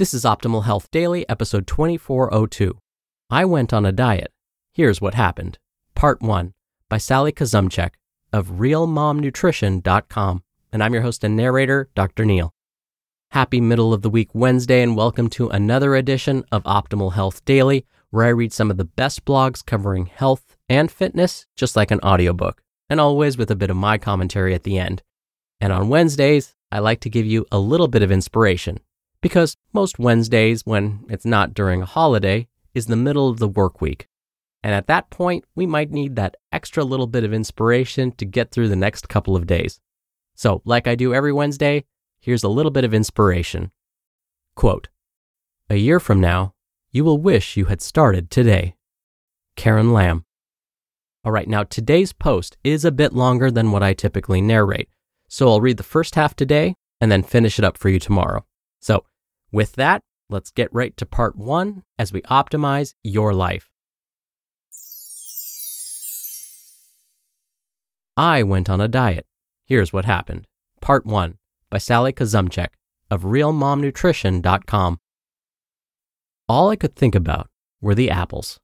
This is Optimal Health Daily, episode 2402. I went on a diet. Here's what happened. Part 1 by Sally Kuzemchak of RealMomNutrition.com. And I'm your host and narrator, Dr. Neal. Happy middle of the week Wednesday, and welcome to another edition of Optimal Health Daily, where I read some of the best blogs covering health and fitness, just like an audiobook, and always with a bit of my commentary at the end. And on Wednesdays, I like to give you a little bit of inspiration because most Wednesdays, when it's not during a holiday, is the middle of the work week. And at that point, we might need that extra little bit of inspiration to get through the next couple of days. So, like I do every Wednesday, here's a little bit of inspiration. Quote A year from now, you will wish you had started today. Karen Lamb. All right, now today's post is a bit longer than what I typically narrate, so I'll read the first half today and then finish it up for you tomorrow. So, with that, let's get right to part one as we optimize your life. I went on a diet. Here's what happened. Part 1 by Sally Kuzemchak of RealMomNutrition.com. All I could think about were the apples.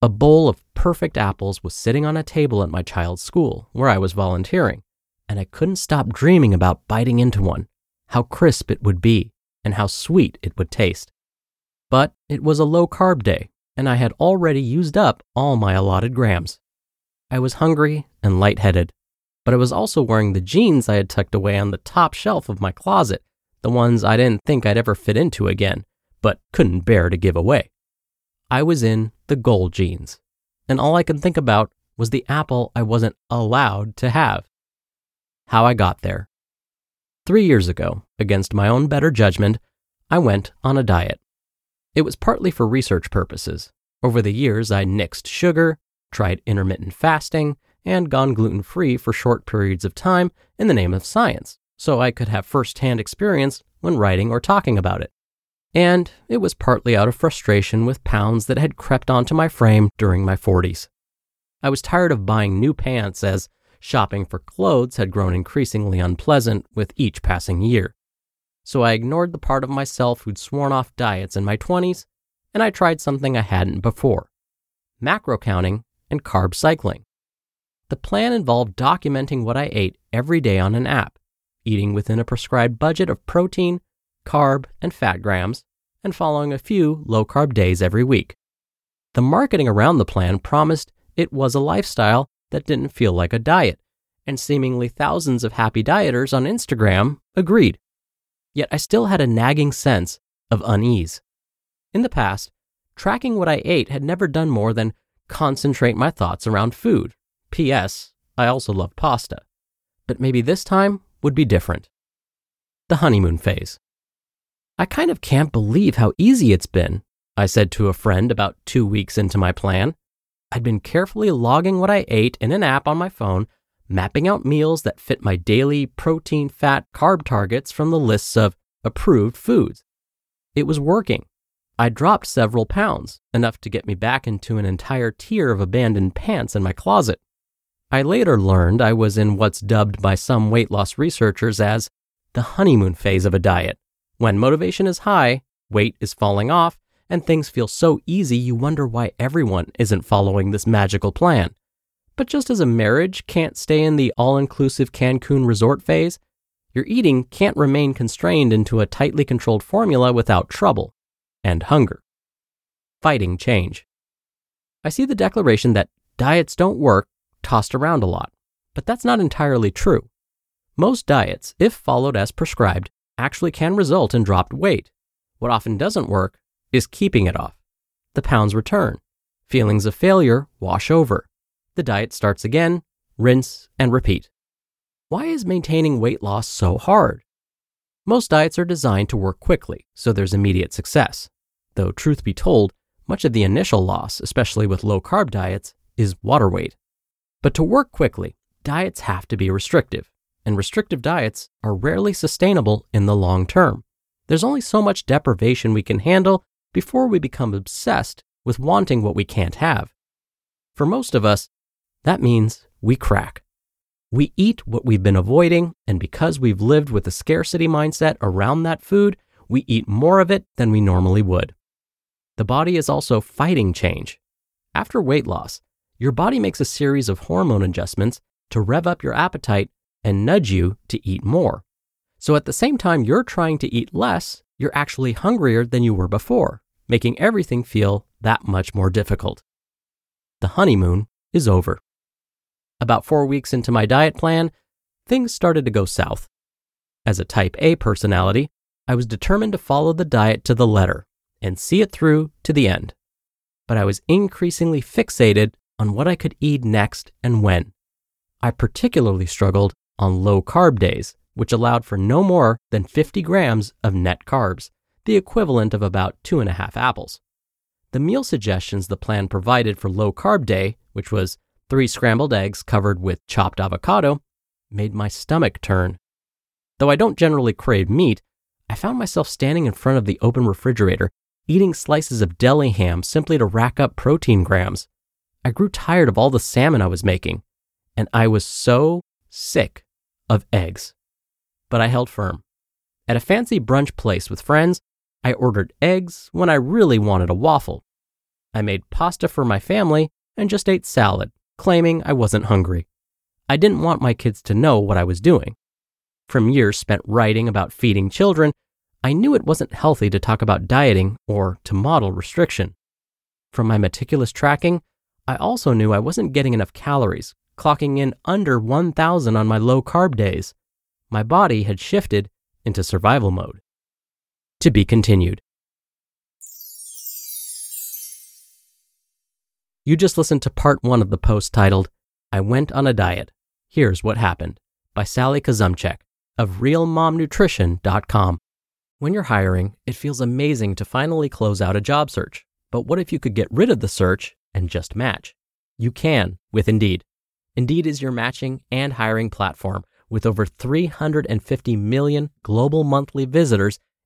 A bowl of perfect apples was sitting on a table at my child's school where I was volunteering, and I couldn't stop dreaming about biting into one, how crisp it would be, and how sweet it would taste. But it was a low carb day, and I had already used up all my allotted grams. I was hungry and lightheaded, but I was also wearing the jeans I had tucked away on the top shelf of my closet, the ones I didn't think I'd ever fit into again, but couldn't bear to give away. I was in the gold jeans, and all I could think about was the apple I wasn't allowed to have. How I got there. Three years ago, against my own better judgment, I went on a diet. It was partly for research purposes. Over the years, I nixed sugar, tried intermittent fasting, and gone gluten free for short periods of time in the name of science, so I could have first hand experience when writing or talking about it. And it was partly out of frustration with pounds that had crept onto my frame during my 40s. I was tired of buying new pants as Shopping for clothes had grown increasingly unpleasant with each passing year. So I ignored the part of myself who'd sworn off diets in my 20s, and I tried something I hadn't before macro counting and carb cycling. The plan involved documenting what I ate every day on an app, eating within a prescribed budget of protein, carb, and fat grams, and following a few low carb days every week. The marketing around the plan promised it was a lifestyle that didn't feel like a diet, and seemingly thousands of happy dieters on Instagram agreed. Yet I still had a nagging sense of unease. In the past, tracking what I ate had never done more than concentrate my thoughts around food. P.S. I also love pasta. But maybe this time would be different. The honeymoon phase. I kind of can't believe how easy it's been, I said to a friend about two weeks into my plan. I'd been carefully logging what I ate in an app on my phone, mapping out meals that fit my daily protein, fat, carb targets from the lists of approved foods. It was working. I dropped several pounds, enough to get me back into an entire tier of abandoned pants in my closet. I later learned I was in what's dubbed by some weight loss researchers as the honeymoon phase of a diet, when motivation is high, weight is falling off, and things feel so easy you wonder why everyone isn't following this magical plan. But just as a marriage can't stay in the all inclusive Cancun resort phase, your eating can't remain constrained into a tightly controlled formula without trouble and hunger. Fighting change. I see the declaration that diets don't work tossed around a lot, but that's not entirely true. Most diets, if followed as prescribed, actually can result in dropped weight. What often doesn't work is keeping it off. The pounds return. Feelings of failure wash over the diet starts again, rinse, and repeat. Why is maintaining weight loss so hard? Most diets are designed to work quickly, so there's immediate success. Though, truth be told, much of the initial loss, especially with low carb diets, is water weight. But to work quickly, diets have to be restrictive, and restrictive diets are rarely sustainable in the long term. There's only so much deprivation we can handle before we become obsessed with wanting what we can't have. For most of us, that means we crack. We eat what we've been avoiding, and because we've lived with a scarcity mindset around that food, we eat more of it than we normally would. The body is also fighting change. After weight loss, your body makes a series of hormone adjustments to rev up your appetite and nudge you to eat more. So at the same time you're trying to eat less, you're actually hungrier than you were before, making everything feel that much more difficult. The honeymoon is over. About four weeks into my diet plan, things started to go south. As a type A personality, I was determined to follow the diet to the letter and see it through to the end. But I was increasingly fixated on what I could eat next and when. I particularly struggled on low carb days, which allowed for no more than 50 grams of net carbs, the equivalent of about two and a half apples. The meal suggestions the plan provided for low carb day, which was three scrambled eggs covered with chopped avocado, made my stomach turn. Though I don't generally crave meat, I found myself standing in front of the open refrigerator, eating slices of deli ham simply to rack up protein grams. I grew tired of all the salmon I was making, and I was so sick of eggs. But I held firm. At a fancy brunch place with friends, I ordered eggs when I really wanted a waffle. I made pasta for my family and just ate salad claiming I wasn't hungry. I didn't want my kids to know what I was doing. From years spent writing about feeding children, I knew it wasn't healthy to talk about dieting or to model restriction. From my meticulous tracking, I also knew I wasn't getting enough calories, clocking in under 1,000 on my low carb days. My body had shifted into survival mode. To be continued. You just listened to part one of the post titled, I Went on a Diet. Here's What Happened by Sally Kuzemchak of RealMomNutrition.com. When you're hiring, it feels amazing to finally close out a job search. But what if you could get rid of the search and just match? You can with Indeed. Indeed is your matching and hiring platform with over 350 million global monthly visitors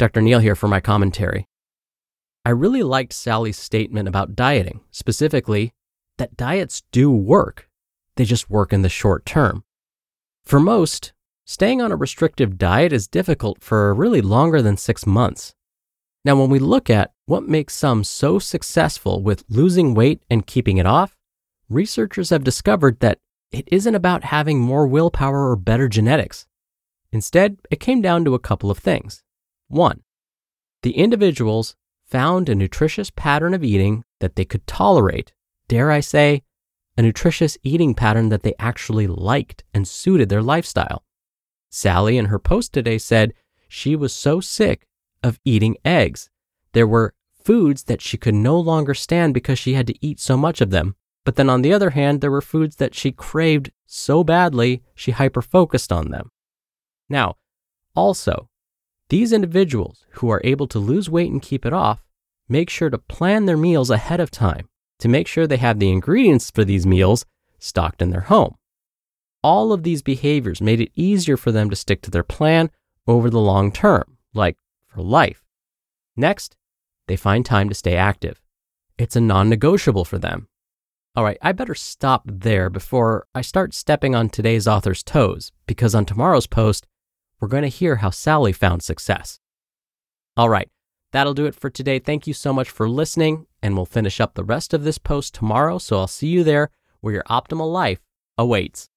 Dr. Neal here for my commentary. I really liked Sally's statement about dieting, specifically that diets do work. They just work in the short term. For most, staying on a restrictive diet is difficult for really longer than six months. Now, when we look at what makes some so successful with losing weight and keeping it off, researchers have discovered that it isn't about having more willpower or better genetics. Instead, it came down to a couple of things. One, the individuals found a nutritious pattern of eating that they could tolerate, dare I say, a nutritious eating pattern that they actually liked and suited their lifestyle. Sally, in her post today, said she was so sick of eating eggs. There were foods that she could no longer stand because she had to eat so much of them. But then on the other hand, there were foods that she craved so badly, she hyper focused on them. Now, also, these individuals who are able to lose weight and keep it off make sure to plan their meals ahead of time to make sure they have the ingredients for these meals stocked in their home. All of these behaviors made it easier for them to stick to their plan over the long term, like for life. Next, they find time to stay active. It's a non negotiable for them. All right, I better stop there before I start stepping on today's author's toes, because on tomorrow's post, we're going to hear how Sally found success. All right, that'll do it for today. Thank you so much for listening, and we'll finish up the rest of this post tomorrow. So I'll see you there where your optimal life awaits.